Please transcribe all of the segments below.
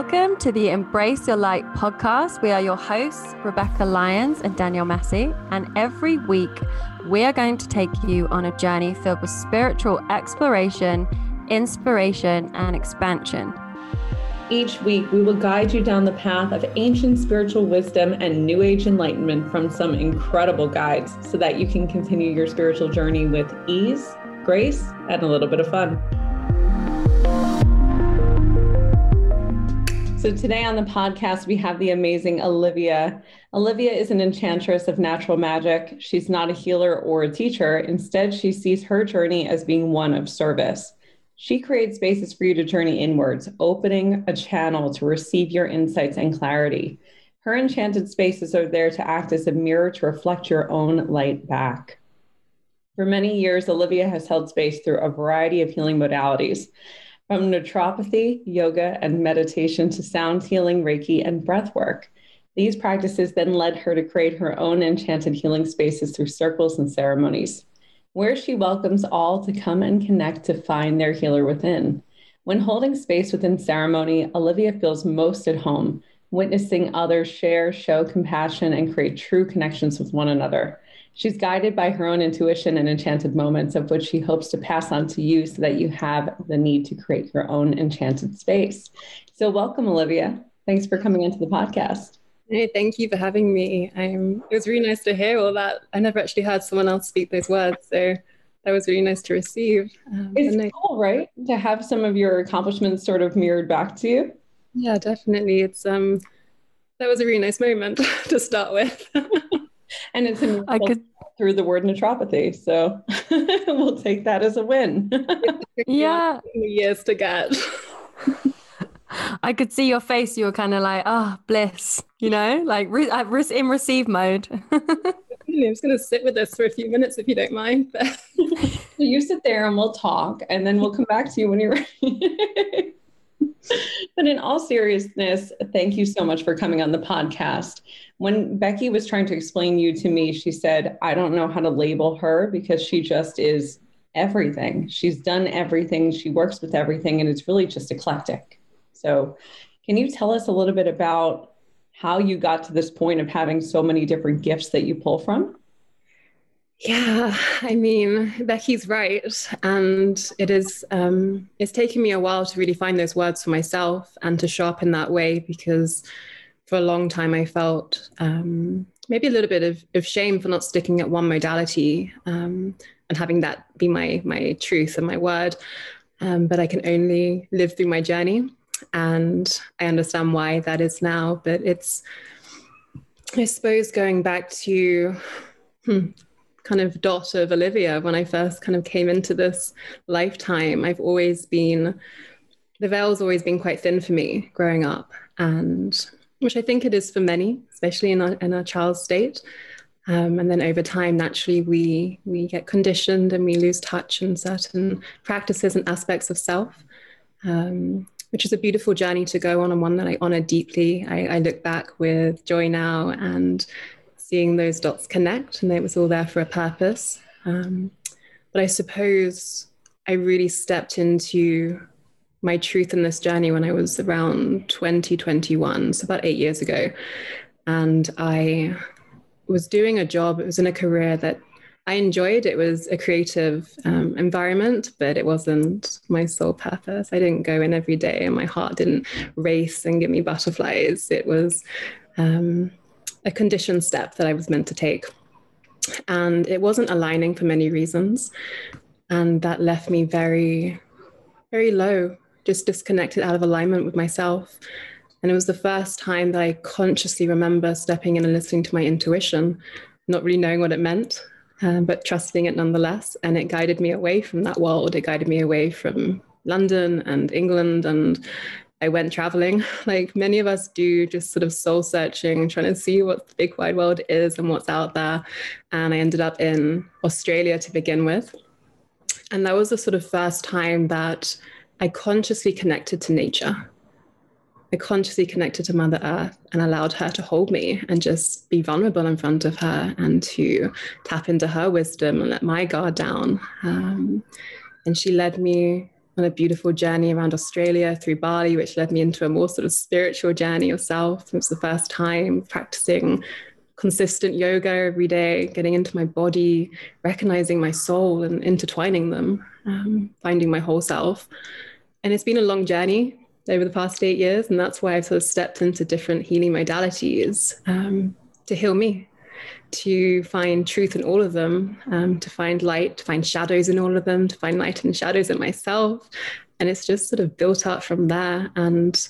welcome to the Embrace Your Light podcast. We are your hosts, Rebecca Lyons and Danielle Massey. And every week, we are going to take you on a journey filled with spiritual exploration, inspiration, and expansion. Each week, we will guide you down the path of ancient spiritual wisdom and New Age enlightenment from some incredible guides so that you can continue your spiritual journey with ease, grace, and a little bit of fun. So, today on the podcast, we have the amazing Olivia. Olivia is an enchantress of natural magic. She's not a healer or a teacher. Instead, she sees her journey as being one of service. She creates spaces for you to journey inwards, opening a channel to receive your insights and clarity. Her enchanted spaces are there to act as a mirror to reflect your own light back. For many years, Olivia has held space through a variety of healing modalities. From naturopathy, yoga, and meditation to sound healing, Reiki, and breath work. These practices then led her to create her own enchanted healing spaces through circles and ceremonies, where she welcomes all to come and connect to find their healer within. When holding space within ceremony, Olivia feels most at home, witnessing others share, show compassion, and create true connections with one another. She's guided by her own intuition and enchanted moments, of which she hopes to pass on to you so that you have the need to create your own enchanted space. So, welcome, Olivia. Thanks for coming into the podcast. Hey, thank you for having me. Um, it was really nice to hear all that. I never actually heard someone else speak those words, so that was really nice to receive. Um, it's nice. cool, right, to have some of your accomplishments sort of mirrored back to you. Yeah, definitely. It's um, that was a really nice moment to start with. and it's in I could through the word naturopathy. So we'll take that as a win. yeah. Years to get. I could see your face. You were kind of like, oh, bliss, you know, like re- in receive mode. I'm just going to sit with this for a few minutes if you don't mind. so you sit there and we'll talk, and then we'll come back to you when you're ready. but in all seriousness, thank you so much for coming on the podcast. When Becky was trying to explain you to me, she said, I don't know how to label her because she just is everything. She's done everything, she works with everything, and it's really just eclectic. So, can you tell us a little bit about how you got to this point of having so many different gifts that you pull from? Yeah, I mean, Becky's right, and it is. Um, it's taken me a while to really find those words for myself and to show up in that way because for a long time I felt um, maybe a little bit of, of shame for not sticking at one modality um, and having that be my my truth and my word. Um, but I can only live through my journey, and I understand why that is now. But it's, I suppose, going back to. Hmm, kind of dot of Olivia when I first kind of came into this lifetime. I've always been, the veil's always been quite thin for me growing up, and which I think it is for many, especially in our, in our child state. Um, and then over time, naturally, we we get conditioned and we lose touch in certain practices and aspects of self, um, which is a beautiful journey to go on and one that I honor deeply. I, I look back with joy now and seeing those dots connect, and it was all there for a purpose. Um, but I suppose I really stepped into my truth in this journey when I was around 2021, so about eight years ago. And I was doing a job, it was in a career that I enjoyed. It was a creative um, environment, but it wasn't my sole purpose. I didn't go in every day and my heart didn't race and give me butterflies. It was um, a conditioned step that I was meant to take. And it wasn't aligning for many reasons. And that left me very, very low, just disconnected out of alignment with myself. And it was the first time that I consciously remember stepping in and listening to my intuition, not really knowing what it meant, um, but trusting it nonetheless. And it guided me away from that world. It guided me away from London and England and I went traveling, like many of us do, just sort of soul searching, trying to see what the big wide world is and what's out there. And I ended up in Australia to begin with. And that was the sort of first time that I consciously connected to nature. I consciously connected to Mother Earth and allowed her to hold me and just be vulnerable in front of her and to tap into her wisdom and let my guard down. Um, and she led me on a beautiful journey around Australia through Bali, which led me into a more sort of spiritual journey of self. It was the first time practicing consistent yoga every day, getting into my body, recognizing my soul and intertwining them, um, finding my whole self. And it's been a long journey over the past eight years. And that's why I've sort of stepped into different healing modalities um, to heal me, to find truth in all of them, um, to find light, to find shadows in all of them, to find light and shadows in myself. And it's just sort of built up from there. And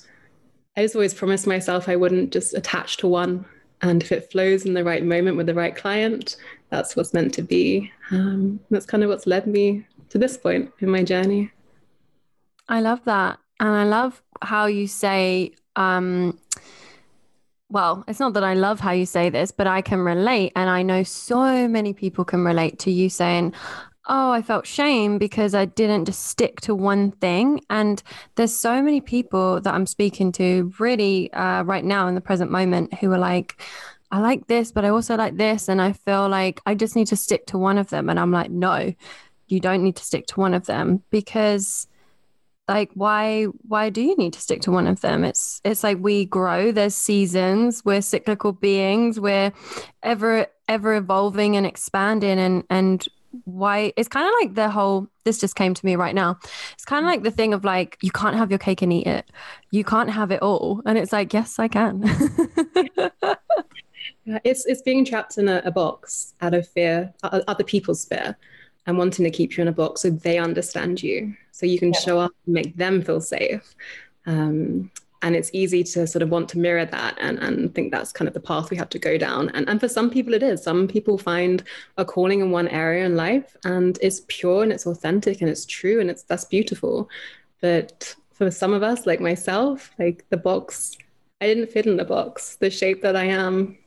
I just always promised myself I wouldn't just attach to one. And if it flows in the right moment with the right client, that's what's meant to be. Um, that's kind of what's led me to this point in my journey. I love that. And I love how you say, um, well, it's not that I love how you say this, but I can relate. And I know so many people can relate to you saying, Oh, I felt shame because I didn't just stick to one thing. And there's so many people that I'm speaking to really uh, right now in the present moment who are like, I like this, but I also like this. And I feel like I just need to stick to one of them. And I'm like, no, you don't need to stick to one of them because like why why do you need to stick to one of them? It's it's like we grow there's seasons we're cyclical beings we're ever ever evolving and expanding and and why it's kind of like the whole this just came to me right now. It's kind of like the thing of like you can't have your cake and eat it. You can't have it all. And it's like yes i can. It's it's being trapped in a, a box out of fear other people's fear and wanting to keep you in a box so they understand you so you can yeah. show up and make them feel safe. Um, and it's easy to sort of want to mirror that and, and think that's kind of the path we have to go down. And, and for some people it is. Some people find a calling in one area in life and it's pure and it's authentic and it's true and it's that's beautiful. But for some of us like myself like the box i didn't fit in the box the shape that i am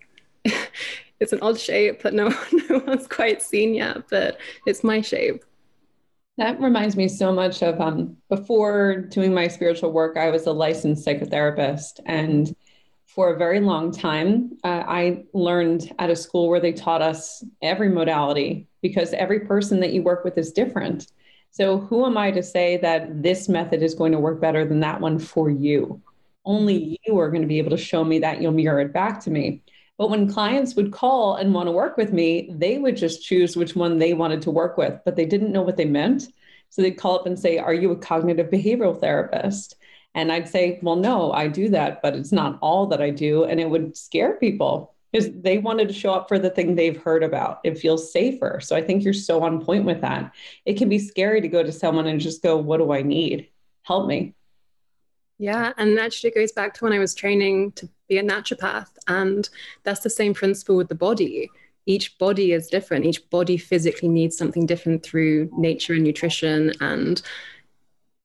it's an odd shape that no, no one's quite seen yet, but it's my shape. That reminds me so much of um, before doing my spiritual work, I was a licensed psychotherapist. And for a very long time, uh, I learned at a school where they taught us every modality because every person that you work with is different. So, who am I to say that this method is going to work better than that one for you? Only you are going to be able to show me that you'll mirror it back to me. But when clients would call and want to work with me, they would just choose which one they wanted to work with, but they didn't know what they meant. So they'd call up and say, Are you a cognitive behavioral therapist? And I'd say, Well, no, I do that, but it's not all that I do. And it would scare people because they wanted to show up for the thing they've heard about. It feels safer. So I think you're so on point with that. It can be scary to go to someone and just go, What do I need? Help me. Yeah, and actually it goes back to when I was training to be a naturopath. And that's the same principle with the body. Each body is different. Each body physically needs something different through nature and nutrition. And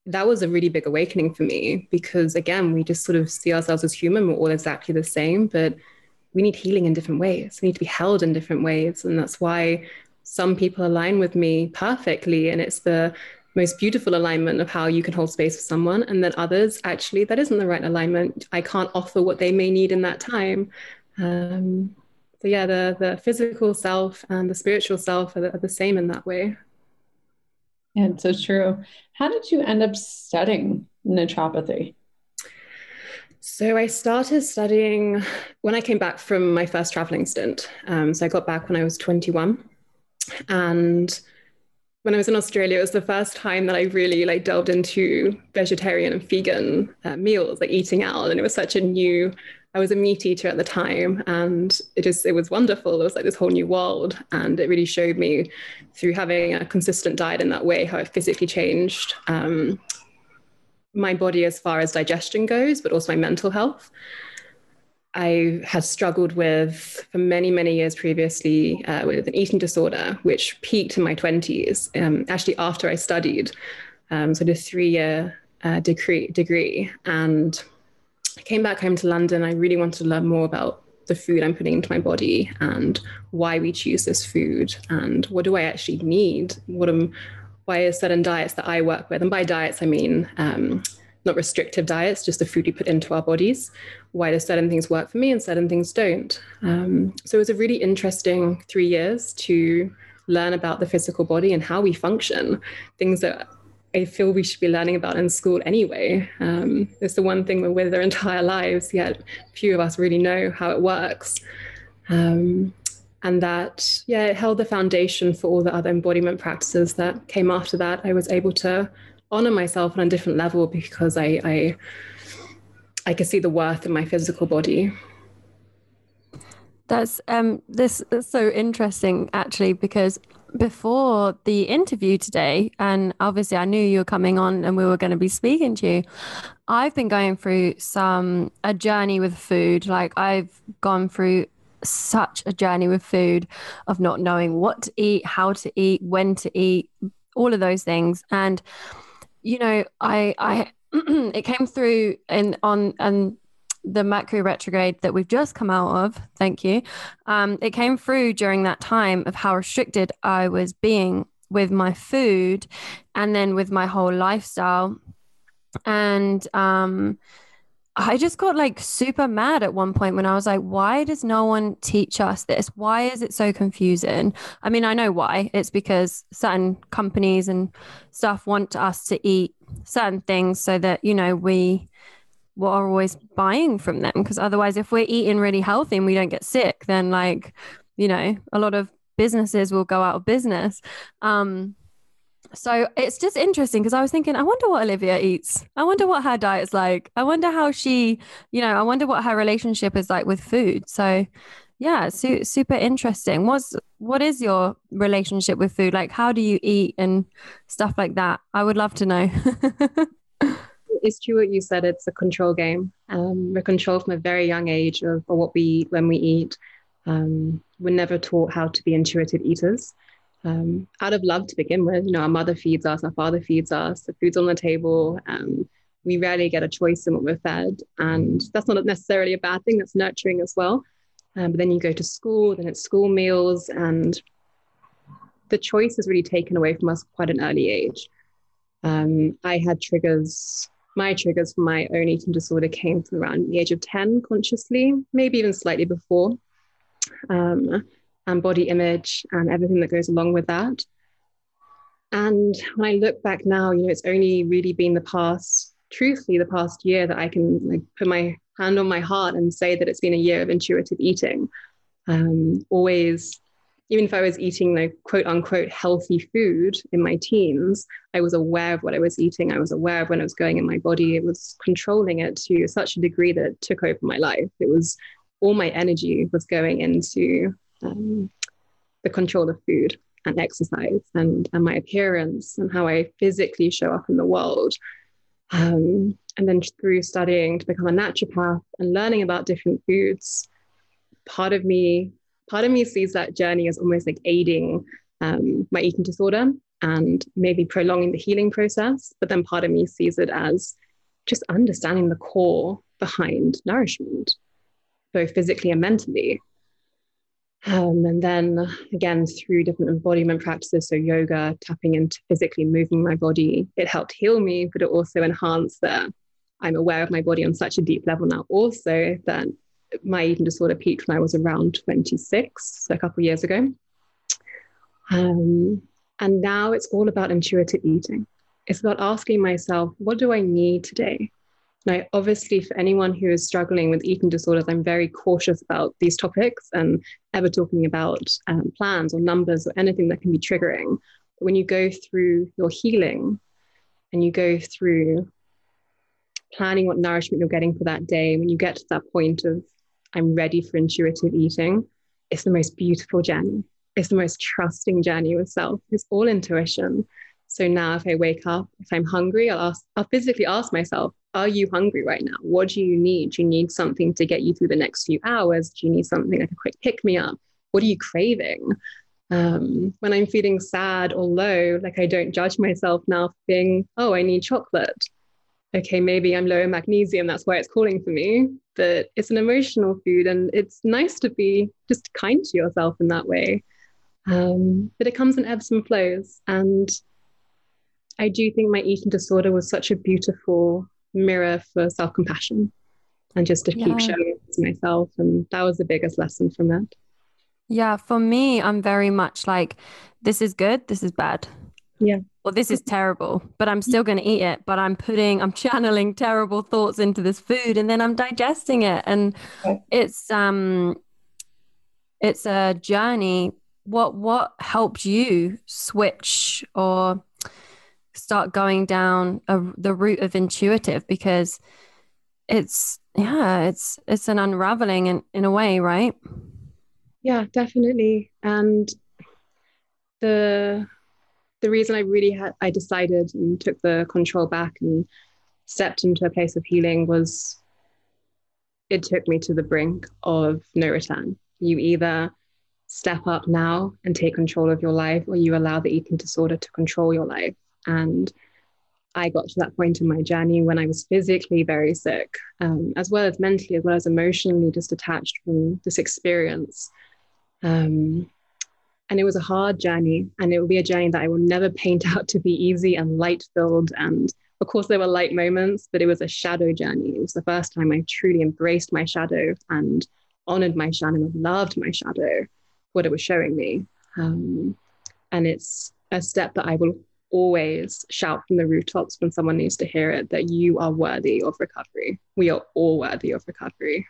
that was a really big awakening for me because, again, we just sort of see ourselves as human. We're all exactly the same, but we need healing in different ways. We need to be held in different ways. And that's why some people align with me perfectly. And it's the most beautiful alignment of how you can hold space for someone and then others actually that isn't the right alignment. I can't offer what they may need in that time. Um, so yeah the the physical self and the spiritual self are the, are the same in that way. Yeah it's so true. How did you end up studying naturopathy? So I started studying when I came back from my first traveling stint. Um, so I got back when I was 21, and when I was in Australia, it was the first time that I really like delved into vegetarian and vegan uh, meals, like eating out, and it was such a new. I was a meat eater at the time, and it just it was wonderful. It was like this whole new world, and it really showed me through having a consistent diet in that way how it physically changed um, my body as far as digestion goes, but also my mental health. I had struggled with for many, many years previously uh, with an eating disorder, which peaked in my 20s, um, actually after I studied. Um, so I did a three year uh, degree, degree. And I came back home to London. I really wanted to learn more about the food I'm putting into my body and why we choose this food and what do I actually need? What am, why are certain diets that I work with? And by diets, I mean um, not restrictive diets, just the food we put into our bodies. Why do certain things work for me and certain things don't? Um, so it was a really interesting three years to learn about the physical body and how we function, things that I feel we should be learning about in school anyway. Um, it's the one thing we're with our entire lives, yet few of us really know how it works. Um, and that, yeah, it held the foundation for all the other embodiment practices that came after that. I was able to honor myself on a different level because I, I, I could see the worth in my physical body. That's um this is so interesting actually because before the interview today, and obviously I knew you were coming on and we were going to be speaking to you. I've been going through some a journey with food. Like I've gone through such a journey with food of not knowing what to eat, how to eat, when to eat, all of those things. And you know, I I it came through in on and the Mercury retrograde that we've just come out of, thank you, um, it came through during that time of how restricted I was being with my food and then with my whole lifestyle. And um, I just got like super mad at one point when I was like, why does no one teach us this? Why is it so confusing? I mean, I know why. It's because certain companies and stuff want us to eat certain things so that, you know, we are always buying from them because otherwise if we're eating really healthy and we don't get sick then like you know a lot of businesses will go out of business um so it's just interesting because I was thinking, I wonder what Olivia eats. I wonder what her diet's like. I wonder how she, you know, I wonder what her relationship is like with food. So, yeah, su- super interesting. What's what is your relationship with food? Like, how do you eat and stuff like that? I would love to know. it's true what you said. It's a control game. Um, we're controlled from a very young age of, of what we eat, when we eat. Um, we're never taught how to be intuitive eaters. Um, out of love to begin with, you know, our mother feeds us, our father feeds us, the food's on the table. Um, we rarely get a choice in what we're fed. And that's not necessarily a bad thing, that's nurturing as well. Um, but then you go to school, then it's school meals, and the choice is really taken away from us quite an early age. Um, I had triggers my triggers for my own eating disorder came from around the age of 10 consciously, maybe even slightly before. Um, and body image and everything that goes along with that. And when I look back now, you know, it's only really been the past, truthfully, the past year that I can like put my hand on my heart and say that it's been a year of intuitive eating. Um, always even if I was eating like quote unquote healthy food in my teens, I was aware of what I was eating. I was aware of when it was going in my body. It was controlling it to such a degree that it took over my life. It was all my energy was going into um, the control of food and exercise and, and my appearance and how I physically show up in the world. Um, and then through studying to become a naturopath and learning about different foods, part of me part of me sees that journey as almost like aiding um, my eating disorder and maybe prolonging the healing process. But then part of me sees it as just understanding the core behind nourishment, both physically and mentally. Um, and then again, through different embodiment practices, so yoga, tapping into physically moving my body, it helped heal me, but it also enhanced that I'm aware of my body on such a deep level now, also that my eating disorder peaked when I was around 26, so a couple of years ago. Um, and now it's all about intuitive eating. It's about asking myself, what do I need today? Now, obviously, for anyone who is struggling with eating disorders, I'm very cautious about these topics and ever talking about um, plans or numbers or anything that can be triggering. But when you go through your healing and you go through planning what nourishment you're getting for that day, when you get to that point of I'm ready for intuitive eating, it's the most beautiful journey. It's the most trusting journey with self. It's all intuition. So now if I wake up, if I'm hungry, I'll ask, I'll physically ask myself, are you hungry right now? What do you need? Do you need something to get you through the next few hours? Do you need something like a quick pick me up? What are you craving? Um, when I'm feeling sad or low, like I don't judge myself now for being, oh, I need chocolate okay, maybe I'm low in magnesium, that's why it's calling for me. But it's an emotional food and it's nice to be just kind to yourself in that way. Um, but it comes in ebbs and flows. And I do think my eating disorder was such a beautiful mirror for self compassion and just to yeah. keep showing it to myself. And that was the biggest lesson from that. Yeah, for me, I'm very much like, this is good, this is bad. Yeah well, this is terrible, but I'm still going to eat it. But I'm putting, I'm channeling terrible thoughts into this food and then I'm digesting it. And it's, um, it's a journey. What, what helped you switch or start going down a, the route of intuitive? Because it's, yeah, it's, it's an unraveling in, in a way, right? Yeah, definitely. And the the reason I really had I decided and took the control back and stepped into a place of healing was it took me to the brink of no return. You either step up now and take control of your life, or you allow the eating disorder to control your life. And I got to that point in my journey when I was physically very sick, um, as well as mentally, as well as emotionally, just detached from this experience. Um, and it was a hard journey, and it will be a journey that I will never paint out to be easy and light filled. And of course, there were light moments, but it was a shadow journey. It was the first time I truly embraced my shadow and honored my shadow and loved my shadow, what it was showing me. Um, and it's a step that I will always shout from the rooftops when someone needs to hear it that you are worthy of recovery. We are all worthy of recovery.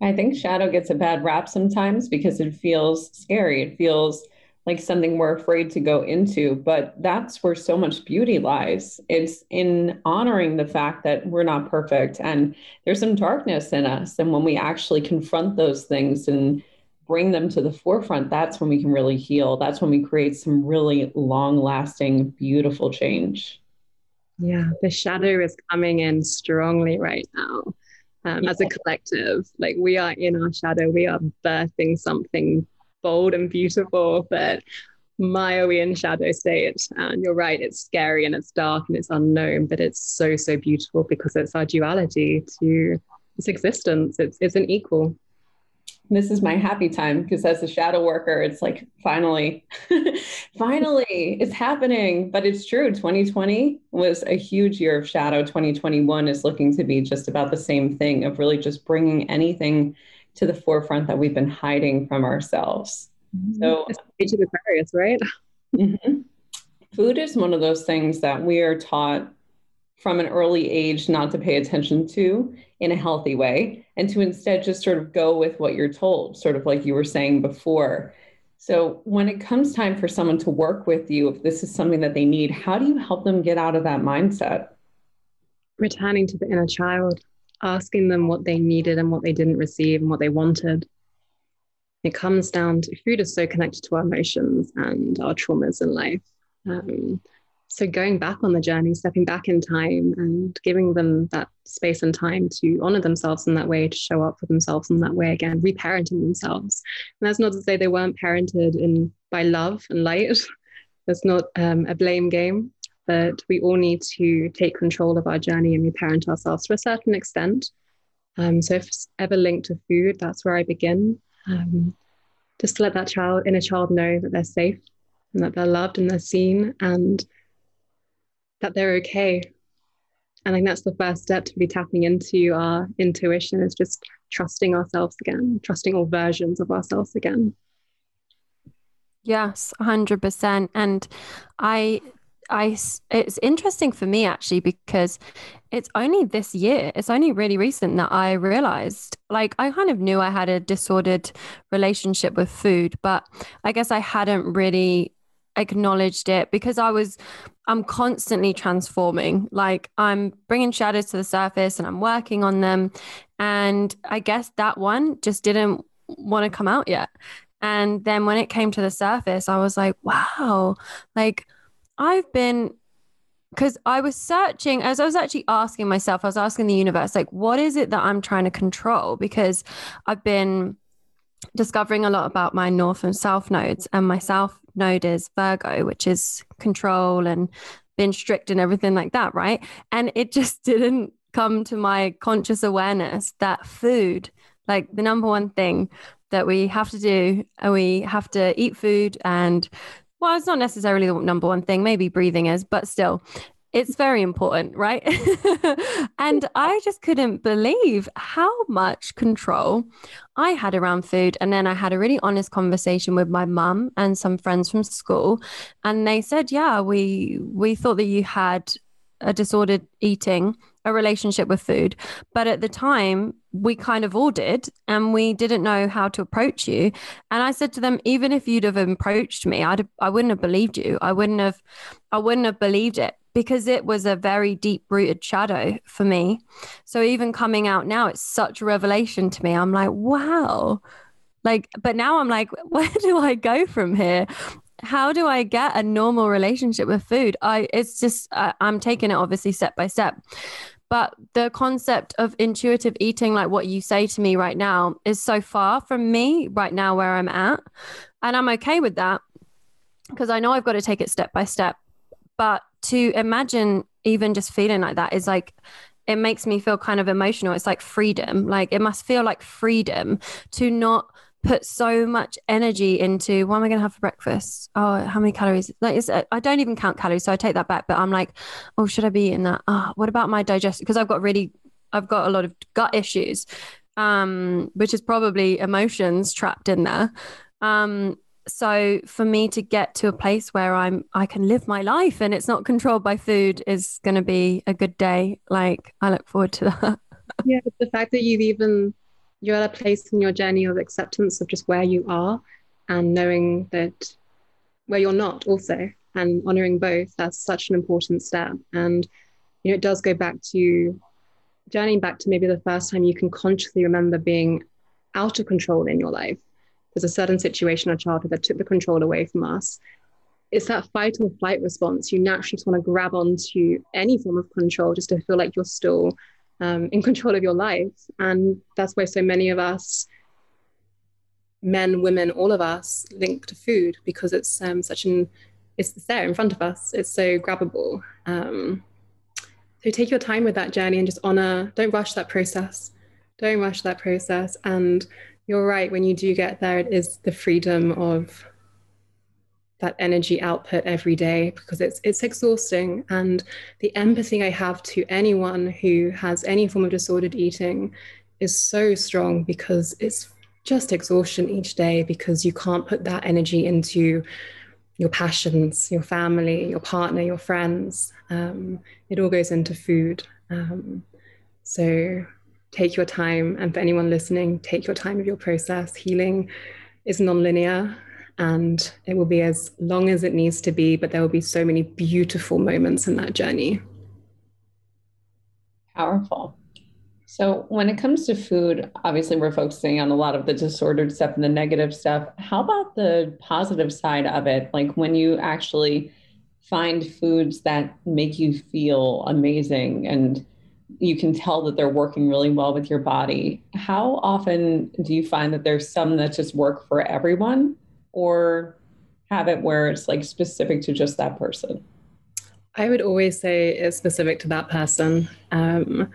I think shadow gets a bad rap sometimes because it feels scary. It feels like something we're afraid to go into, but that's where so much beauty lies. It's in honoring the fact that we're not perfect and there's some darkness in us. And when we actually confront those things and bring them to the forefront, that's when we can really heal. That's when we create some really long lasting, beautiful change. Yeah, the shadow is coming in strongly right now um, yeah. as a collective. Like we are in our shadow, we are birthing something bold and beautiful, but my are we in shadow state? And you're right, it's scary and it's dark and it's unknown, but it's so, so beautiful because it's our duality to its existence. It's, it's an equal this is my happy time because as a shadow worker it's like finally finally it's happening but it's true 2020 was a huge year of shadow 2021 is looking to be just about the same thing of really just bringing anything to the forefront that we've been hiding from ourselves mm-hmm. so age of aquarius right mm-hmm. food is one of those things that we are taught from an early age not to pay attention to in a healthy way and to instead just sort of go with what you're told, sort of like you were saying before. So, when it comes time for someone to work with you, if this is something that they need, how do you help them get out of that mindset? Returning to the inner child, asking them what they needed and what they didn't receive and what they wanted. It comes down to food is so connected to our emotions and our traumas in life. Um, so going back on the journey stepping back in time and giving them that space and time to honor themselves in that way to show up for themselves in that way again reparenting themselves. And that's not to say they weren't parented in by love and light. That's not um, a blame game but we all need to take control of our journey and reparent ourselves to a certain extent. Um, so if it's ever linked to food that's where i begin. Um, just to let that child inner child know that they're safe and that they're loved and they're seen and that they're okay. I think that's the first step to be tapping into our intuition is just trusting ourselves again, trusting all versions of ourselves again. Yes, 100%. And I I it's interesting for me actually because it's only this year it's only really recent that I realized like I kind of knew I had a disordered relationship with food but I guess I hadn't really acknowledged it because I was I'm constantly transforming. Like I'm bringing shadows to the surface and I'm working on them. And I guess that one just didn't want to come out yet. And then when it came to the surface, I was like, wow, like I've been because I was searching as I was actually asking myself, I was asking the universe, like, what is it that I'm trying to control? Because I've been discovering a lot about my north and south nodes, and my south node is Virgo, which is control and being strict and everything like that, right? And it just didn't come to my conscious awareness that food, like the number one thing that we have to do, and we have to eat food and well, it's not necessarily the number one thing, maybe breathing is, but still, it's very important, right? and I just couldn't believe how much control I had around food. And then I had a really honest conversation with my mum and some friends from school. And they said, yeah, we we thought that you had a disordered eating, a relationship with food. But at the time, we kind of all did, and we didn't know how to approach you. And I said to them, even if you'd have approached me, I'd I wouldn't have believed you. I wouldn't have I wouldn't have believed it because it was a very deep rooted shadow for me. So even coming out now, it's such a revelation to me. I'm like, wow. Like, but now I'm like, where do I go from here? How do I get a normal relationship with food? I, it's just, I, I'm taking it obviously step by step. But the concept of intuitive eating, like what you say to me right now, is so far from me right now where I'm at. And I'm okay with that because I know I've got to take it step by step. But to imagine even just feeling like that is like it makes me feel kind of emotional. It's like freedom. Like it must feel like freedom to not put so much energy into what am I going to have for breakfast? Oh, how many calories? Like it's, I don't even count calories, so I take that back. But I'm like, oh, should I be eating that? Oh, what about my digestion? Because I've got really, I've got a lot of gut issues, um, which is probably emotions trapped in there. Um, so for me to get to a place where i'm i can live my life and it's not controlled by food is going to be a good day like i look forward to that yeah the fact that you've even you're at a place in your journey of acceptance of just where you are and knowing that where you're not also and honoring both that's such an important step and you know it does go back to journeying back to maybe the first time you can consciously remember being out of control in your life there's a certain situation in childhood that took the control away from us. It's that fight or flight response. You naturally just want to grab onto any form of control just to feel like you're still um, in control of your life. And that's why so many of us, men, women, all of us, link to food because it's um, such an, it's there in front of us. It's so grabbable. Um, so take your time with that journey and just honor, don't rush that process. Don't rush that process. And you're right. When you do get there, it is the freedom of that energy output every day because it's it's exhausting. And the empathy I have to anyone who has any form of disordered eating is so strong because it's just exhaustion each day because you can't put that energy into your passions, your family, your partner, your friends. Um, it all goes into food. Um, so take your time. And for anyone listening, take your time with your process. Healing is nonlinear and it will be as long as it needs to be, but there will be so many beautiful moments in that journey. Powerful. So, when it comes to food, obviously we're focusing on a lot of the disordered stuff and the negative stuff. How about the positive side of it? Like when you actually find foods that make you feel amazing and you can tell that they're working really well with your body. How often do you find that there's some that just work for everyone or have it where it's like specific to just that person? I would always say it's specific to that person. Um,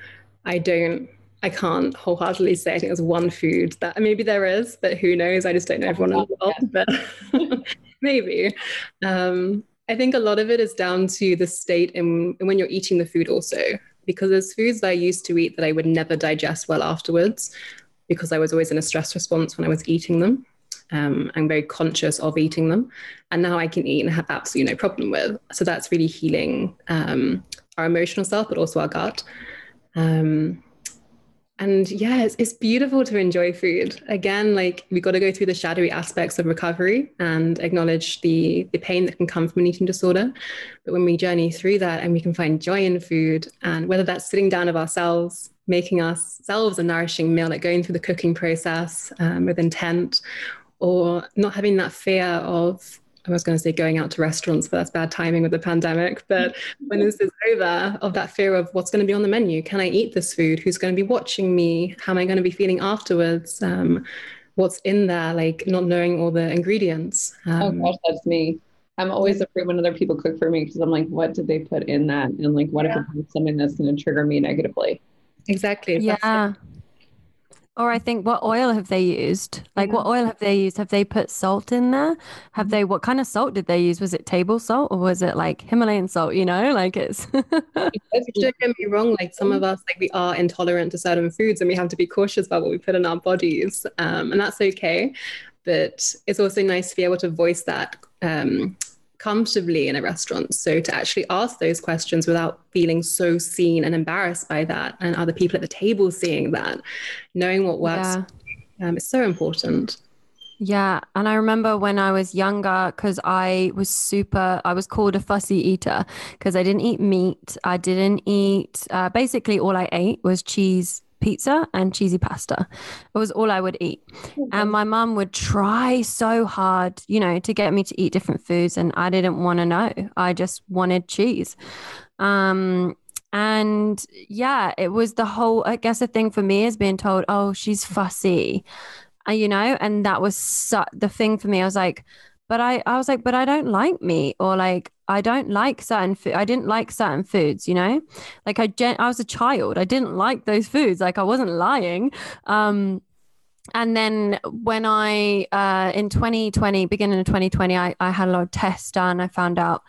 I don't, I can't wholeheartedly say I think there's one food that maybe there is, but who knows? I just don't know everyone in the world, but maybe. Um, I think a lot of it is down to the state and when you're eating the food also because there's foods that I used to eat that I would never digest well afterwards because I was always in a stress response when I was eating them. Um, I'm very conscious of eating them. And now I can eat and have absolutely no problem with. So that's really healing um, our emotional self, but also our gut. Um, and yeah, it's, it's beautiful to enjoy food. Again, like we got to go through the shadowy aspects of recovery and acknowledge the the pain that can come from an eating disorder. But when we journey through that and we can find joy in food, and whether that's sitting down of ourselves, making ourselves a nourishing meal, like going through the cooking process um, with intent, or not having that fear of I was going to say going out to restaurants, but that's bad timing with the pandemic. But when this is over, of that fear of what's going to be on the menu, can I eat this food? Who's going to be watching me? How am I going to be feeling afterwards? Um, what's in there? Like not knowing all the ingredients. Oh, um, oh gosh, that's me. I'm always afraid when other people cook for me because I'm like, what did they put in that? And like, what yeah. if it's something that's going to trigger me negatively? Exactly. Yeah. Or I think what oil have they used? Like Yeah. what oil have they used? Have they put salt in there? Have they what kind of salt did they use? Was it table salt or was it like Himalayan salt, you know? Like it's Don't get me wrong, like some of us, like we are intolerant to certain foods and we have to be cautious about what we put in our bodies. Um, and that's okay. But it's also nice to be able to voice that um, comfortably in a restaurant. So to actually ask those questions without feeling so seen and embarrassed by that, and other people at the table seeing that, knowing what works, Yeah. um, is so important. Yeah, and I remember when I was younger, because I was super, I was called a fussy eater because I didn't eat meat. I didn't eat, uh, basically, all I ate was cheese pizza and cheesy pasta. It was all I would eat. And my mum would try so hard, you know, to get me to eat different foods, and I didn't want to know. I just wanted cheese. Um, and yeah, it was the whole, I guess, the thing for me is being told, oh, she's fussy uh, you know and that was su- the thing for me i was like but i i was like but i don't like meat or like i don't like certain food i didn't like certain foods you know like i gen- i was a child i didn't like those foods like i wasn't lying um and then when I, uh, in 2020, beginning of 2020, I, I had a lot of tests done. I found out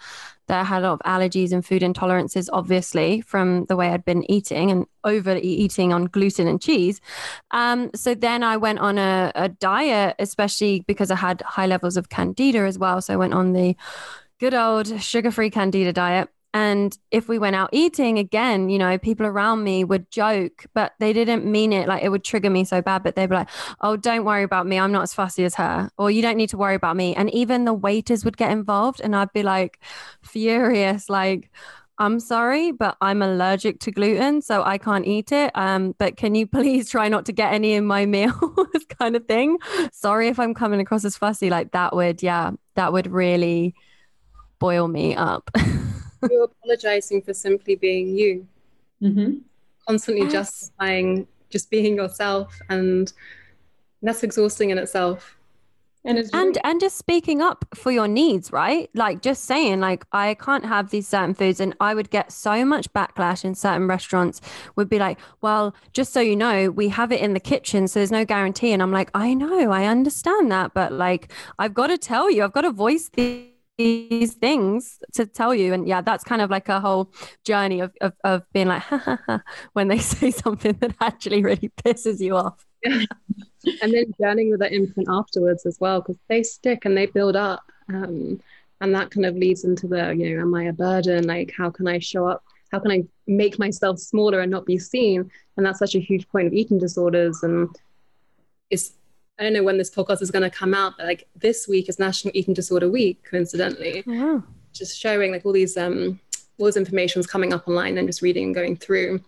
that I had a lot of allergies and food intolerances, obviously, from the way I'd been eating and overeating on gluten and cheese. Um, so then I went on a, a diet, especially because I had high levels of candida as well. So I went on the good old sugar free candida diet. And if we went out eating again, you know, people around me would joke, but they didn't mean it. Like it would trigger me so bad, but they'd be like, oh, don't worry about me. I'm not as fussy as her. Or you don't need to worry about me. And even the waiters would get involved. And I'd be like furious, like, I'm sorry, but I'm allergic to gluten, so I can't eat it. Um, but can you please try not to get any in my meals, kind of thing? Sorry if I'm coming across as fussy. Like that would, yeah, that would really boil me up. You're apologizing for simply being you, Mm-hmm. constantly Yes. justifying just being yourself. And that's exhausting in itself. And it's and and just speaking up for your needs right like just saying like i can't have these certain foods and i would get so much backlash in certain restaurants would be like well just so you know we have it in the kitchen so there's no guarantee and i'm like i know i understand that but like i've got to tell you i've got to voice the these things to tell you. And yeah that's kind of like a whole journey of, of, of being like ha, ha, ha, when they say something that actually really pisses you off. And then journeying with that imprint afterwards as well because they stick and they build up um, and that kind of leads into the you know am i a burden? Like how can i show up? How can i make myself smaller and not be seen? And that's such a huge point of eating disorders and it's i don't know when this podcast is going to come out but like this week is national eating disorder week coincidentally. Wow. Just showing like all these um all this information is coming up online and just reading and going through.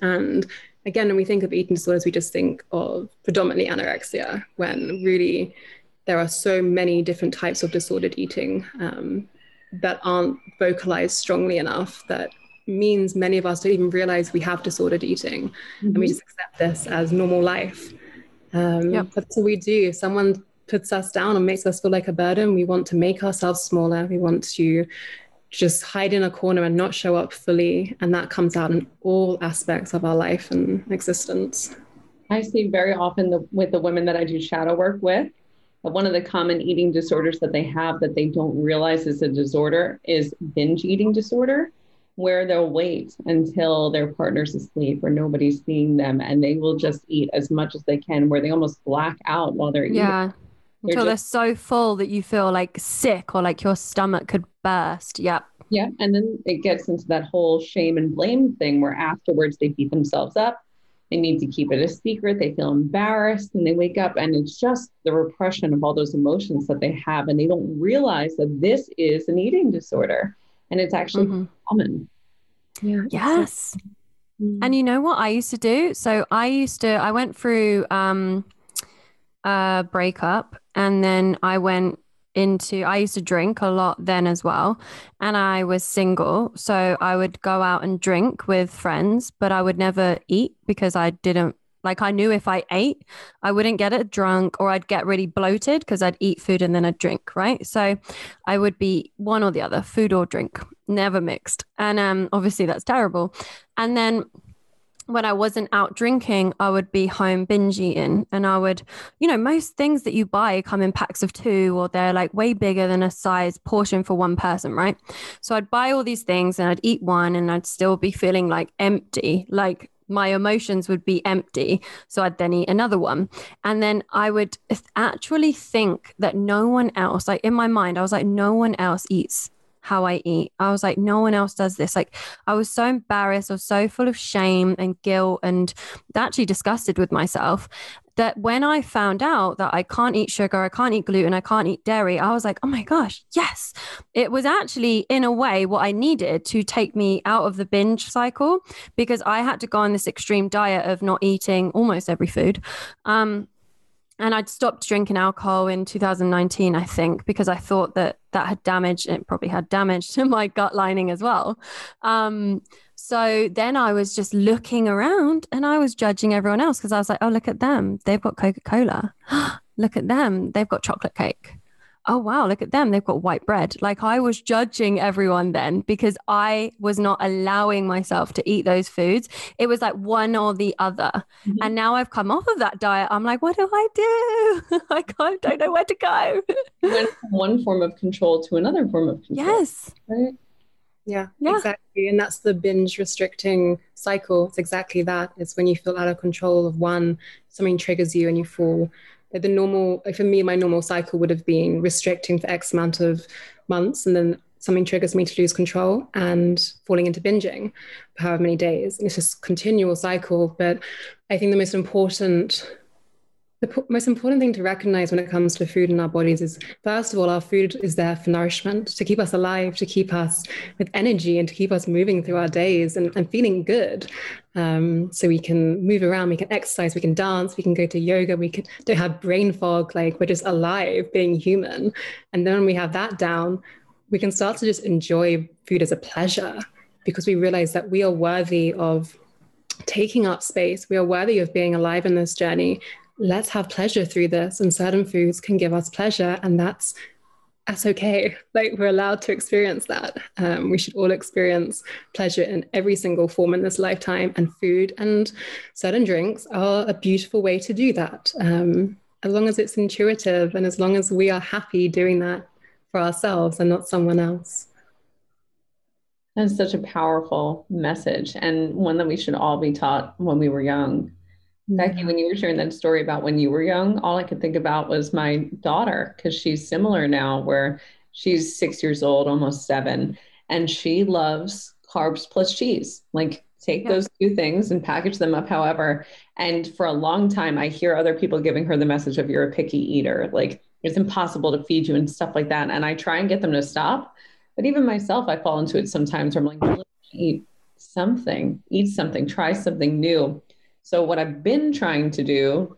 And again when we think of eating disorders we just think of predominantly anorexia when really there are so many different types of disordered eating um, that aren't vocalized strongly enough that means many of us don't even realize we have disordered eating. And we just accept this as normal life um, Yep. that's what we do. If someone puts us down and makes us feel like a burden we want to make ourselves smaller. We want to just hide in a corner and not show up fully. And that comes out in all aspects of our life and existence. I see very often the, with the women that I do shadow work with, one of the common eating disorders that they have that they don't realize is a disorder is binge eating disorder, where they'll wait until their partner's asleep or nobody's seeing them and they will just eat as much as they can, where they almost black out while they're eating. yeah They're until they're so full that you feel like sick or like your stomach could burst yep Yeah. And then it gets into that whole shame and blame thing where afterwards they beat themselves up. They need to keep it a secret. They feel embarrassed and they wake up and it's just the repression of all those emotions that they have. And they don't realize that this is an eating disorder and it's actually Mhm. common. yeah yes And you know what I used to do? So I used to, I went through um, a breakup and then I went into, I used to drink a lot then as well. And I was single. So I would go out and drink with friends, but I would never eat because I didn't. Like I knew if I ate, I wouldn't get it drunk or I'd get really bloated because I'd eat food and then I'd drink, right? So I would be one or the other, food or drink, never mixed. And um obviously that's terrible. And then when I wasn't out drinking, I would be home binge eating and I would, you know, most things that you buy come in packs of two or they're like way bigger than a size portion for one person, right? So I'd buy all these things and I'd eat one and I'd still be feeling like empty, like my emotions would be empty. So I'd then eat another one. And then I would actually think that no one else, like in my mind, I was like, no one else eats how I eat. I was like, no one else does this. Like, I was so embarrassed. I was so full of shame and guilt and actually disgusted with myself that when I found out that I can't eat sugar, I can't eat gluten, I can't eat dairy, I was like, oh my gosh, yes. It was actually, in a way, what I needed to take me out of the binge cycle because I had to go on this extreme diet of not eating almost every food. Um, and I'd stopped drinking alcohol in 2019, I think, because I thought that that had damaged, it probably had damage to my gut lining as well. Um, so then I was just looking around and I was judging everyone else because I was like, oh, look at them. They've got Coca Cola. look at them. They've got chocolate cake. Oh wow. Look at them. They've got white bread. Like i was judging everyone then because i was not allowing myself to eat those foods. It was like one or the other. Mm-hmm. and now i've come off of that diet i'm like what do i do? I can't don't know where to go. Went from one form of control to another form of control yes. right yeah, yeah, exactly. And that's the binge restricting cycle. It's exactly that. It's when you feel out of control of one, something triggers you and you fall the normal for me my normal cycle would have been restricting for x amount of months and then something triggers me to lose control and falling into binging for however many days and it's just continual cycle but i think the most important the most important thing to recognize when it comes to food in our bodies is first of all, our food is there for nourishment, to keep us alive, to keep us with energy, and to keep us moving through our days and, and feeling good. Um, so we can move around, we can exercise, we can dance, we can go to yoga, we can, don't have brain fog, like we're just alive being human. And then when we have that down, we can start to just enjoy food as a pleasure because we realize that we are worthy of taking up space. We are worthy of being alive in this journey let's have pleasure through this. And certain foods can give us pleasure, and that's that's okay. Like we're allowed to experience that. Um, we should all experience pleasure in every single form in this lifetime, and food and certain drinks are a beautiful way to do that. Um, as long as it's intuitive and as long as we are happy doing that for ourselves and not someone else. That's such a powerful message and one that we should all be taught when we were young. Becky, mm-hmm. when you were sharing that story about when you were young, all I could think about was my daughter because she's similar now, where she's six years old, almost seven, and she loves carbs plus cheese. Like, take yeah. those two things and package them up however. And for a long time, I hear other people giving her the message of you're a picky eater. Like, it's impossible to feed you and stuff like that. And I try and get them to stop. But even myself, I fall into it sometimes where I'm like, eat something, eat something, try something new. So, what I've been trying to do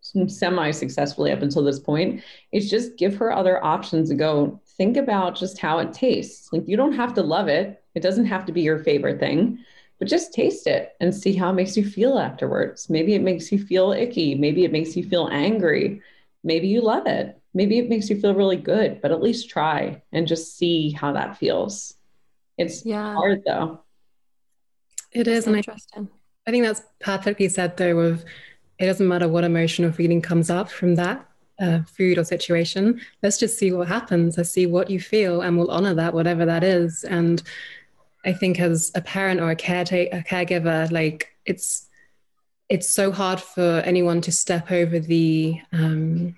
semi successfully up until this point is just give her other options to go think about just how it tastes. Like, you don't have to love it, it doesn't have to be your favorite thing, but just taste it and see how it makes you feel afterwards. Maybe it makes you feel icky, maybe it makes you feel angry, maybe you love it, maybe it makes you feel really good, but at least try and just see how that feels. It's yeah. hard though. It is, and interesting. I think that's perfectly said, though, of it doesn't matter what emotion or feeling comes up from that uh, food or situation. Let's just see what happens. Let's see what you feel, and we'll honor that, whatever that is. And I think as a parent or a caretaker, a caregiver, like it's it's so hard for anyone to step over the um,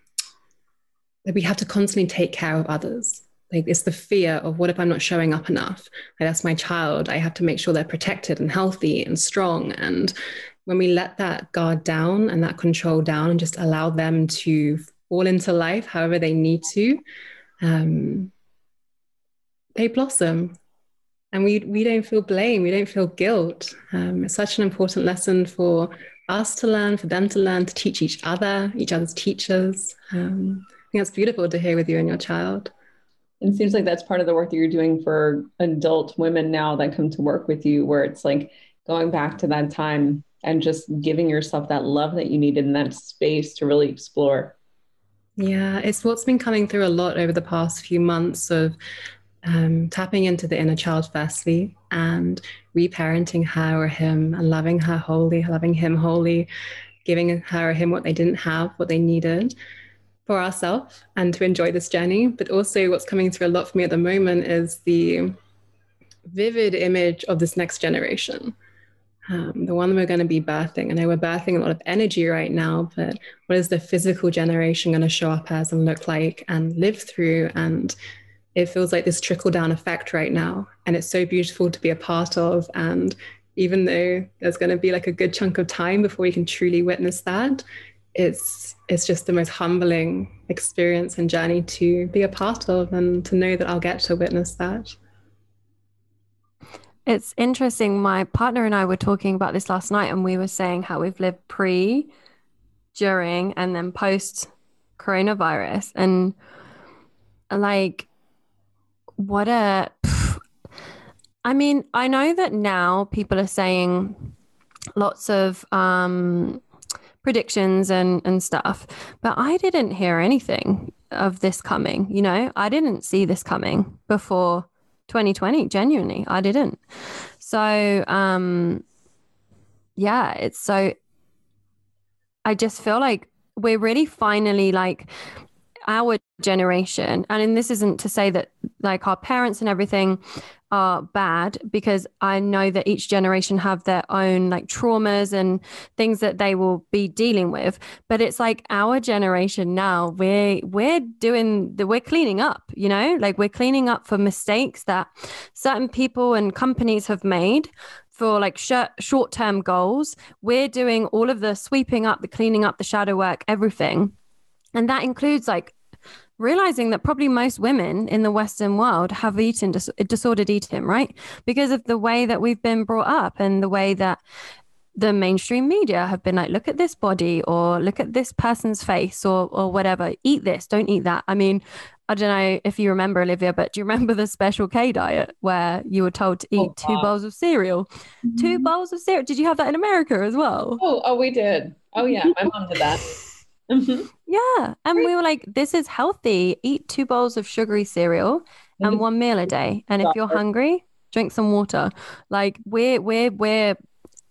that we have to constantly take care of others like it's the fear of what if i'm not showing up enough? Like that's my child. I have to make sure they're protected and healthy and strong. And when we let that guard down and that control down and just allow them to fall into life however they need to um, they blossom. And we we don't feel blame. We don't feel guilt. Um, it's such an important lesson for us to learn for them to learn to teach each other each other's teachers. Um, i think that's beautiful to hear with you and your child it seems like that's part of the work that you're doing for adult women now that come to work with you, where it's like going back to that time and just giving yourself that love that you needed in that space to really explore. Yeah, it's what's been coming through a lot over the past few months of um, tapping into the inner child firstly and reparenting her or him and loving her wholly, loving him wholly, giving her or him what they didn't have, what they needed for ourselves and to enjoy this journey. But also, what's coming through a lot for me at the moment is the vivid image of this next generation. Um, the one we're going to be birthing. I know we're birthing a lot of energy right now, but what is the physical generation going to show up as and look like and live through? And it feels like this trickle down effect right now. And it's so beautiful to be a part of. And even though there's going to be like a good chunk of time before we can truly witness that, it's it's just the most humbling experience and journey to be a part of and to know that I'll get to witness that. It's interesting. My partner and I were talking about this last night, and we were saying how we've lived pre, during, and then post coronavirus. And like, what a. I mean, I know that now people are saying lots of um, predictions and, and stuff, but I didn't hear anything of this coming. You know, I didn't see this coming before 2020 genuinely i didn't so um yeah it's so i just feel like we're really finally like our generation and this isn't to say that like our parents and everything are bad because I know that each generation have their own like traumas and things that they will be dealing with. But it's like our generation now, we're we're doing the we're cleaning up, you know, like we're cleaning up for mistakes that certain people and companies have made for like short term goals. We're doing all of the sweeping up, the cleaning up, the shadow work, everything. And that includes like realizing that probably most women in the Western world have eaten dis- disordered eating, right? Because of the way that we've been brought up and the way that the mainstream media have been like, look at this body or look at this person's face or or whatever. Eat this, don't eat that. I mean, I don't know if you remember Olivia, but do you remember the special K diet where you were told to eat oh, two bowls of cereal? Mm-hmm. Two bowls of cereal. Did you have that in America as well? Oh, oh, we did. Oh yeah, my mom did that. Mm-hmm. Yeah. And we were like, this is healthy. Eat two bowls of sugary cereal mm-hmm. and one meal a day. And if you're hungry, drink some water. Like we're we're we're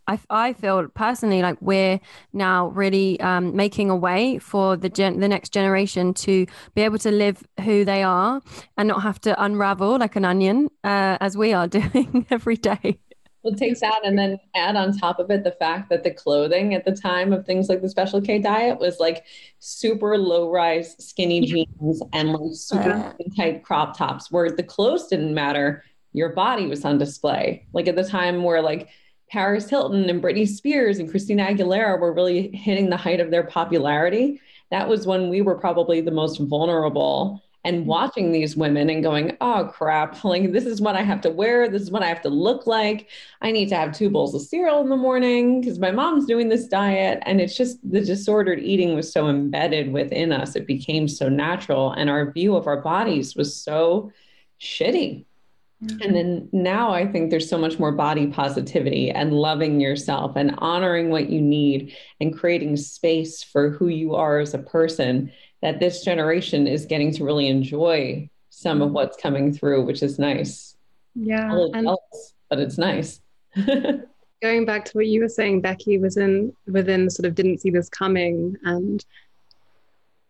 I, I feel personally like we're now really um, making a way for the gen- the next generation to be able to live who they are and not have to unravel like an onion uh, as we are doing every day. Well, take that and then add on top of it the fact that the clothing at the time of things like the Special K diet was like super low rise skinny jeans and like super tight crop tops, where the clothes didn't matter. Your body was on display. Like at the time where like Paris Hilton and Britney Spears and Christina Aguilera were really hitting the height of their popularity. That was when we were probably the most vulnerable and mm-hmm. watching these women and going, oh crap, like this is what I have to wear. This is what I have to look like. I need to have two bowls of cereal in the morning because my mom's doing this diet. And it's just the disordered eating was so embedded within us. It became so natural. And our view of our bodies was so shitty. Mm-hmm. And then now I think there's so much more body positivity and loving yourself and honoring what you need and creating space for who you are as a person that this generation is getting to really enjoy some of mm-hmm. what's coming through, which is nice. Yeah. But it's nice. going back to what you were saying, Becky was in within sort of didn't see this coming. And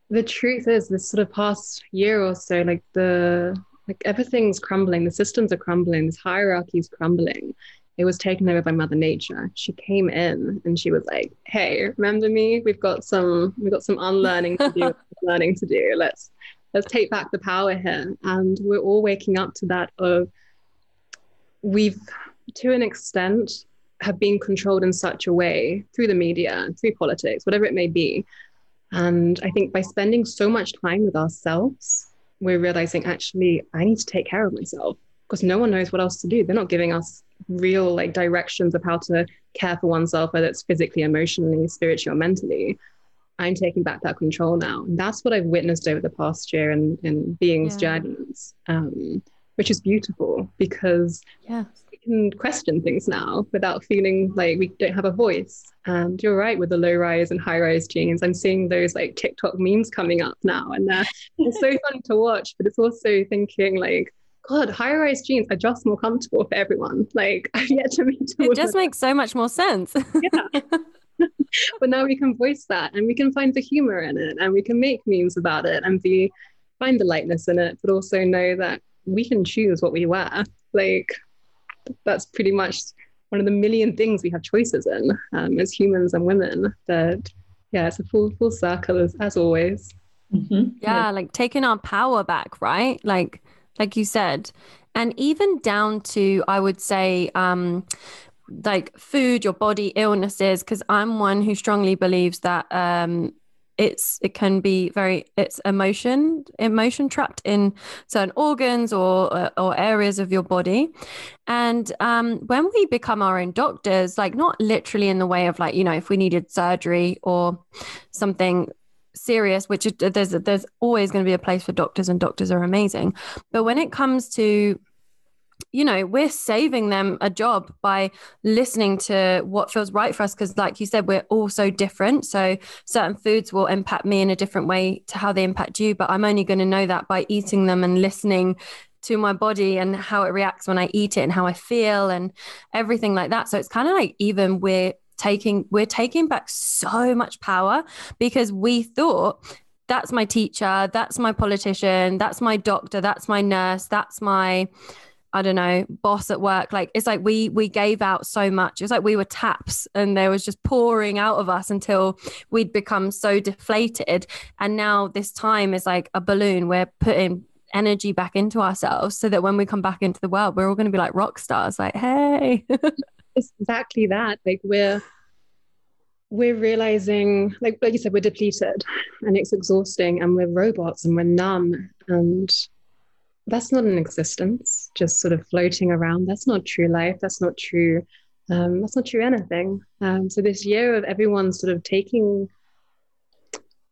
the truth is this sort of past year or so, like the like everything's crumbling, the systems are crumbling, this hierarchy is crumbling it was taken over by mother nature. She came in and she was like hey remember me? We've got some we've got some unlearning to do learning to do. Let's let's take back the power here. And we're all waking up to that of we've to an extent have been controlled in such a way through the media through politics whatever it may be. And i think by spending so much time with ourselves we're realizing actually i need to take care of myself because no one knows what else to do. They're not giving us real like directions of how to care for oneself, whether it's physically, emotionally, spiritually, or mentally. I'm taking back that control now. And that's what I've witnessed over the past year in, in beings' yeah. journeys, um, which is beautiful because yeah. we can question things now without feeling like we don't have a voice. And you're right with the low rise and high rise jeans. I'm seeing those like TikTok memes coming up now, and they're, they're so fun to watch. But it's also thinking like, God, high rise jeans are just more comfortable for everyone. Like I've yet to meet. It just makes so much more sense. yeah. but now we can voice that and we can find the humor in it and we can make memes about it and be find the lightness in it, but also know that we can choose what we wear. Like that's pretty much one of the million things we have choices in um, as humans and women. That yeah, it's a full full circle as, as always. Mm-hmm. Yeah, yeah, like taking our power back, right? Like like you said, and even down to I would say um, like food, your body, illnesses, because I'm one who strongly believes that um, it's it can be very it's emotion emotion trapped in certain organs or uh, or areas of your body. And um, when we become our own doctors like not literally in the way of like you know if we needed surgery or something serious which there's there's always going to be a place for doctors and doctors are amazing but when it comes to you know, we're saving them a job by listening to what feels right for us. Because, like you said, we're all so different. So, certain foods will impact me in a different way to how they impact you. But I'm only going to know that by eating them and listening to my body and how it reacts when I eat it and how I feel and everything like that. So, it's kind of like even we're taking we're taking back so much power because we thought that's my teacher that's my politician that's my doctor that's my nurse that's my I don't know, boss at work. Like it's like we we gave out so much. It's like we were taps and there was just pouring out of us until we'd become so deflated. And now this time is like a balloon. We're putting energy back into ourselves so that when we come back into the world, we're all going to be like rock stars. Like, hey. it's exactly that. Like we're we're realizing like like you said we're depleted and it's exhausting and we're robots and we're numb and that's not an existence, just sort of floating around. That's not true life. That's not true. Um, that's not true anything. Um, so this year of everyone sort of taking,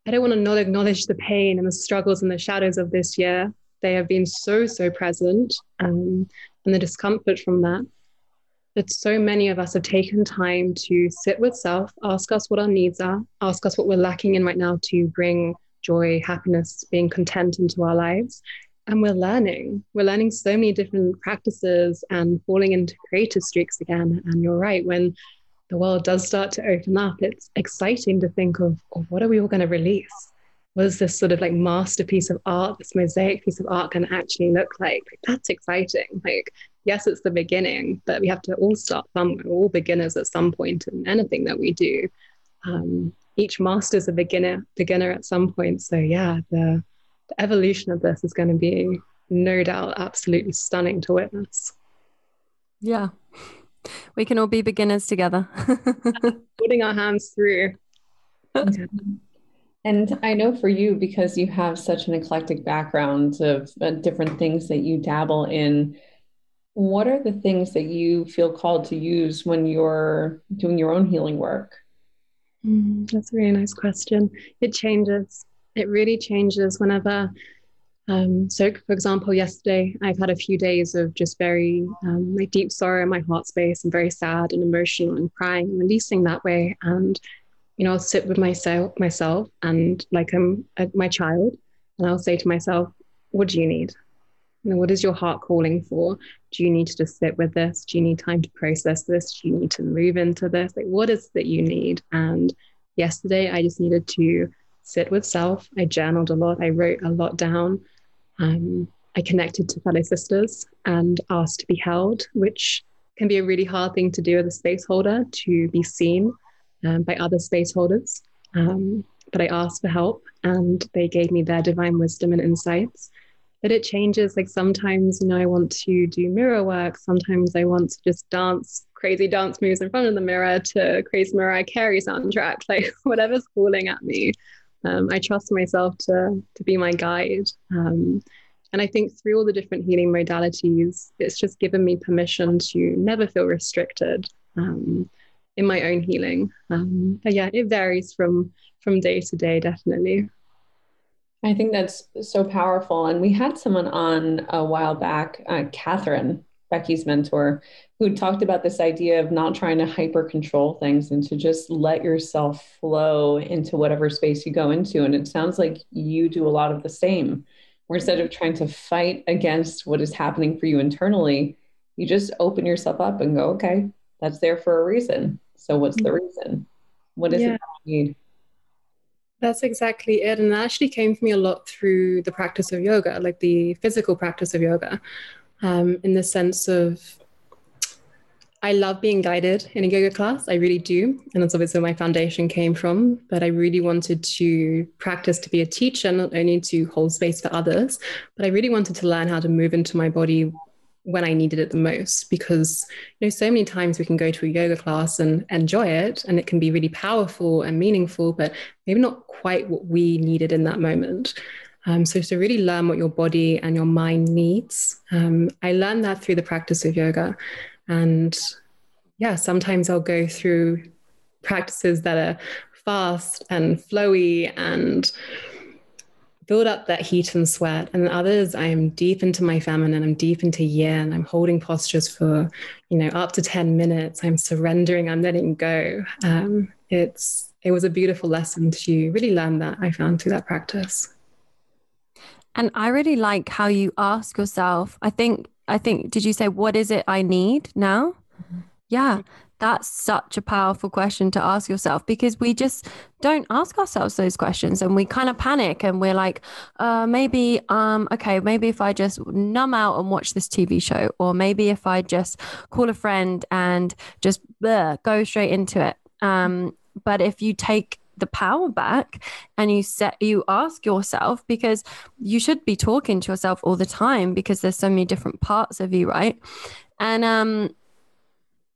I don't want to not acknowledge the pain and the struggles and the shadows of this year. They have been so, so present um, and the discomfort from that. That so many of us have taken time to sit with self, ask us what our needs are, ask us what we're lacking in right now to bring joy, happiness, being content into our lives, and we're learning. We're learning so many different practices and falling into creative streaks again. And you're right when the world does start to open up it's exciting to think of, of what are we all going to release? What is this sort of like masterpiece of art this mosaic piece of art going to actually look like that's exciting. Like yes it's the beginning but we have to all start somewhere we're all beginners at some point in anything that we do um, each master's a beginner beginner at some point so yeah the the evolution of this is going to be no doubt absolutely stunning to witness. Yeah. We can all be beginners together. Putting our hands through. And I know for you, because you have such an eclectic background of uh, different things that you dabble in, what are the things that you feel called to use when you're doing your own healing work? Mm, that's a really nice question. It changes it really changes whenever um, so for example yesterday i've had a few days of just very um, like deep sorrow in my heart space and very sad and emotional and crying and releasing that way and you know i'll sit with myself myself and like i'm uh, my child and i'll say to myself what do you need you know what is your heart calling for do you need to just sit with this do you need time to process this do you need to move into this like what is it that you need and yesterday i just needed to sit with self. I journaled a lot. I wrote a lot down. Um, I connected to fellow sisters and asked to be held, which can be a really hard thing to do as a space holder to be seen um, by other space holders. Um, but I asked for help and they gave me their divine wisdom and insights. But it changes. Like sometimes, you know, I want to do mirror work. Sometimes I want to just dance crazy dance moves in front of the mirror to crazy Mariah Carey soundtrack, like whatever's calling at me um, I trust myself to to be my guide. Um, and I think through all the different healing modalities, it's just given me permission to never feel restricted um, in my own healing. Um, but yeah, it varies from from day to day, definitely. I think that's so powerful. And we had someone on a while back, uh, Catherine, Becky's mentor, who talked about this idea of not trying to hyper control things and to just let yourself flow into whatever space you go into. And it sounds like you do a lot of the same where instead of trying to fight against what is happening for you internally, you just open yourself up and go, okay, that's there for a reason. So what's the reason? What is yeah. it that you need? That's exactly it. And that actually came for me a lot through the practice of yoga, like the physical practice of yoga, um, in the sense of I love being guided in a yoga class. I really do. And that's obviously where my foundation came from. But I really wanted to practice to be a teacher, not only to hold space for others, but I really wanted to learn how to move into my body when I needed it the most. Because, you know, so many times we can go to a yoga class and enjoy it, and it can be really powerful and meaningful, but maybe not quite what we needed in that moment. Um, so to really learn what your body and your mind needs, um, I learned that through the practice of yoga. And yeah, sometimes I'll go through practices that are fast and flowy and build up that heat and sweat. And others, I am deep into my feminine, I'm deep into yin, I'm holding postures for, you know, up to 10 minutes. I'm surrendering, I'm letting go. Um, it's, it was a beautiful lesson to really learn that I found through that practice. And I really like how you ask yourself. I think I think, did you say, what is it I need now? Mm-hmm. Yeah, that's such a powerful question to ask yourself because we just don't ask ourselves those questions and we kind of panic and we're like, uh, maybe, um, okay, maybe if I just numb out and watch this TV show, or maybe if I just call a friend and just bleh, go straight into it. Um, but if you take the power back and you set you ask yourself because you should be talking to yourself all the time because there's so many different parts of you right and um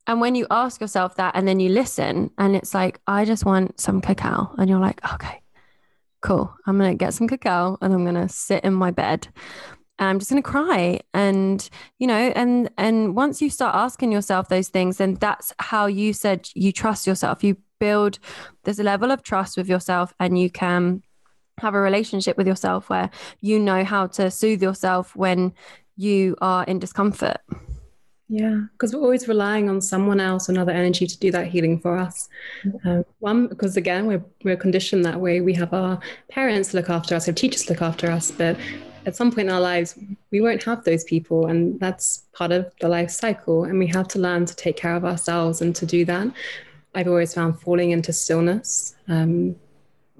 and when you ask yourself that and then you listen and it's like i just want some cacao. And you're like okay cool. I'm gonna get some cacao and i'm gonna sit in my bed and i'm just gonna cry. And you know and and once you start asking yourself those things then that's how you said you trust yourself. You build there's a level of trust with yourself and you can have a relationship with yourself where you know how to soothe yourself when you are in discomfort yeah, because we're always relying on someone else, another energy to do that healing for us. Mm-hmm. Um, one, because again, we're, we're conditioned that way. We have our parents look after us, our teachers look after us, but at some point in our lives, we won't have those people. And that's part of the life cycle. And we have to learn to take care of ourselves and to do that. I've always found falling into stillness, um,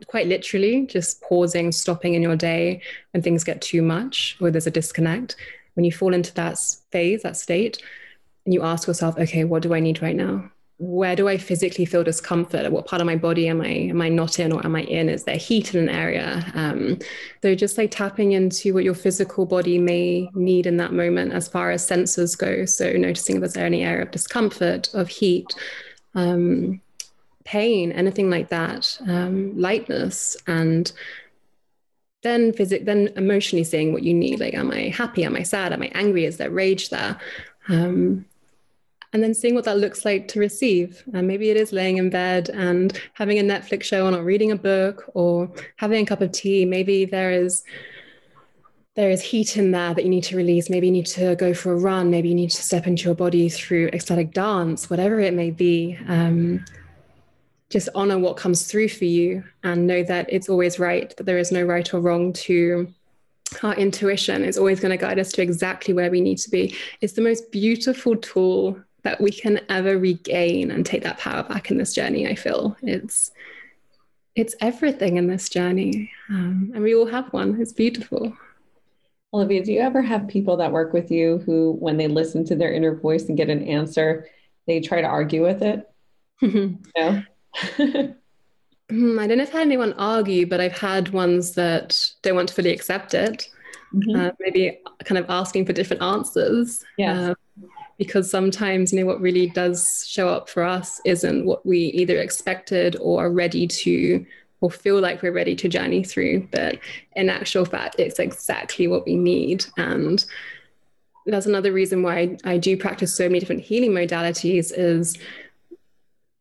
quite literally, just pausing, stopping in your day when things get too much or there's a disconnect. When you fall into that phase, that state, and you ask yourself, okay, what do I need right now? Where do I physically feel discomfort? What part of my body am I am I not in or am I in? Is there heat in an area? Um, so just like tapping into what your physical body may need in that moment as far as senses go. So noticing if there's any area of discomfort, of heat, um, pain, anything like that, um, lightness, and then physic, then emotionally seeing what you need. Like, am I happy? Am I sad? Am I angry? Is there rage there? Um, and then seeing what that looks like to receive. And maybe it is laying in bed and having a Netflix show on, or reading a book, or having a cup of tea. Maybe there is there is heat in there that you need to release. Maybe you need to go for a run. Maybe you need to step into your body through ecstatic dance, whatever it may be. Um, just honor what comes through for you and know that it's always right, that there is no right or wrong to our intuition. It's always going to guide us to exactly where we need to be. It's the most beautiful tool that we can ever regain and take that power back in this journey. I feel it's it's everything in this journey, um, and we all have one. It's beautiful. Olivia, do you ever have people that work with you who, when they listen to their inner voice and get an answer, they try to argue with it? no. Hmm, I don't know if I had anyone argue, but I've had ones that don't want to fully accept it. Mm-hmm. Uh, maybe kind of asking for different answers. Yeah. Uh, because sometimes, you know, what really does show up for us isn't what we either expected or are ready to or feel like we're ready to journey through. But in actual fact, it's exactly what we need. And that's another reason why I do practice so many different healing modalities is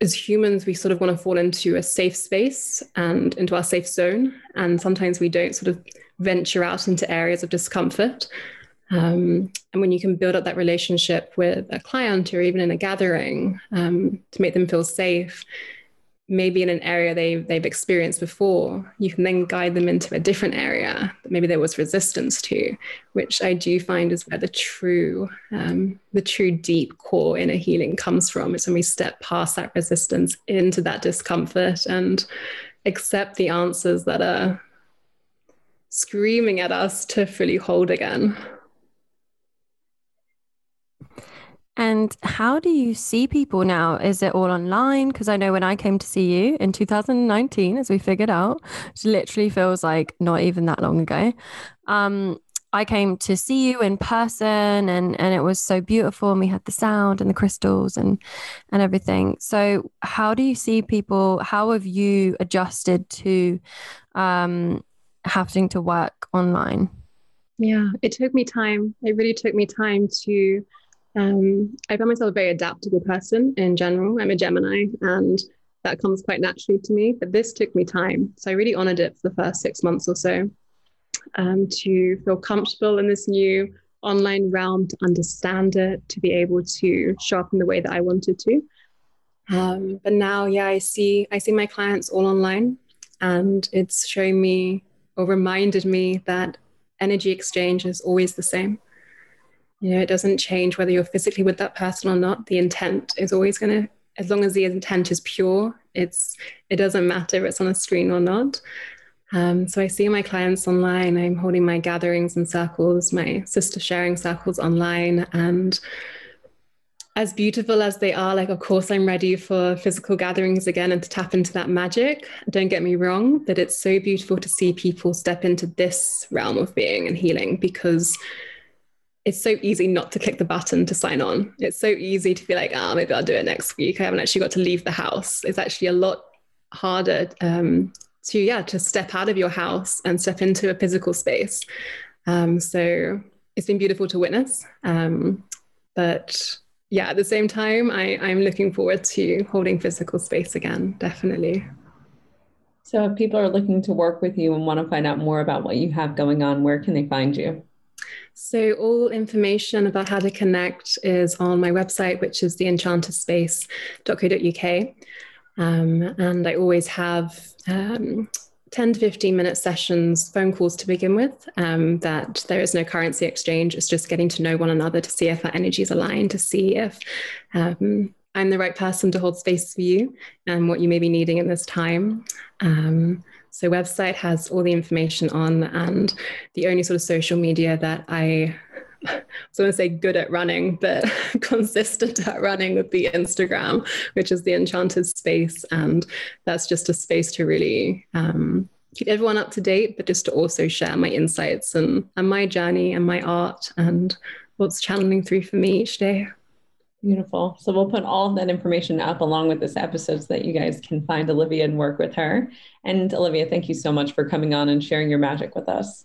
as humans, we sort of want to fall into a safe space and into our safe zone. And sometimes we don't sort of venture out into areas of discomfort. Um, and when you can build up that relationship with a client or even in a gathering um, to make them feel safe, maybe in an area they, they've experienced before, you can then guide them into a different area that maybe there was resistance to, which I do find is where the true, um, the true deep core inner healing comes from. It's when we step past that resistance into that discomfort and accept the answers that are screaming at us to fully hold again. And how do you see people now? Is it all online? Because I know when I came to see you in 2019, as we figured out, it literally feels like not even that long ago. Um, I came to see you in person and and it was so beautiful and we had the sound and the crystals and and everything. So how do you see people how have you adjusted to um having to work online? Yeah, it took me time. It really took me time to um, I found myself a very adaptable person in general. I'm a Gemini, and that comes quite naturally to me. But this took me time. So I really honored it for the first six months or so um, to feel comfortable in this new online realm, to understand it, to be able to show up in the way that I wanted to. Um, but now, yeah, I see I see my clients all online, and it's showing me or reminded me that energy exchange is always the same. You know, it doesn't change whether you're physically with that person or not. The intent is always going to, as long as the intent is pure, it's it doesn't matter if it's on a screen or not. Um, so I see my clients online. I'm holding my gatherings and circles, my sister sharing circles online, and as beautiful as they are, like of course I'm ready for physical gatherings again and to tap into that magic. Don't get me wrong, that it's so beautiful to see people step into this realm of being and healing because it's so easy not to click the button to sign on. It's so easy to be like, ah, oh, maybe I'll do it next week. I haven't actually got to leave the house. It's actually a lot harder um, to, yeah, to step out of your house and step into a physical space. Um, so it's been beautiful to witness. Um, but yeah, at the same time, I, I'm looking forward to holding physical space again, definitely. So if people are looking to work with you and want to find out more about what you have going on, where can they find you? So, all information about how to connect is on my website, which is theenchantedspace.co.uk. Um, and I always have um, 10 to 15 minute sessions, phone calls to begin with, um, that there is no currency exchange. It's just getting to know one another to see if our energies align, to see if um, I'm the right person to hold space for you and what you may be needing in this time. Um, so website has all the information on, and the only sort of social media that I I was going to say good at running, but consistent at running would be Instagram, which is the enchanted space. And that's just a space to really um, keep everyone up to date, but just to also share my insights and, and my journey and my art and what's channeling through for me each day. Beautiful. So we'll put all of that information up along with this episode so that you guys can find Olivia and work with her. And Olivia, thank you so much for coming on and sharing your magic with us.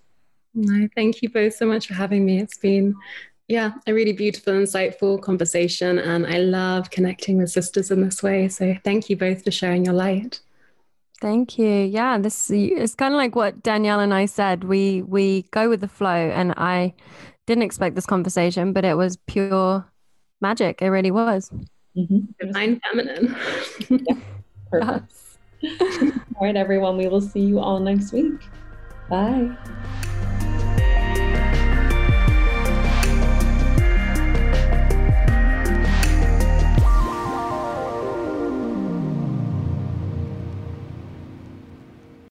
No, thank you both so much for having me. It's been, yeah, a really beautiful, insightful conversation. And I love connecting with sisters in this way. So thank you both for sharing your light. Thank you. Yeah, this is kind of like what Danielle and I said. We we go with the flow, and I didn't expect this conversation, but it was pure magic. It really was. Mm-hmm. Divine feminine. yeah, perfect. all right, everyone. We will see you all next week. Bye.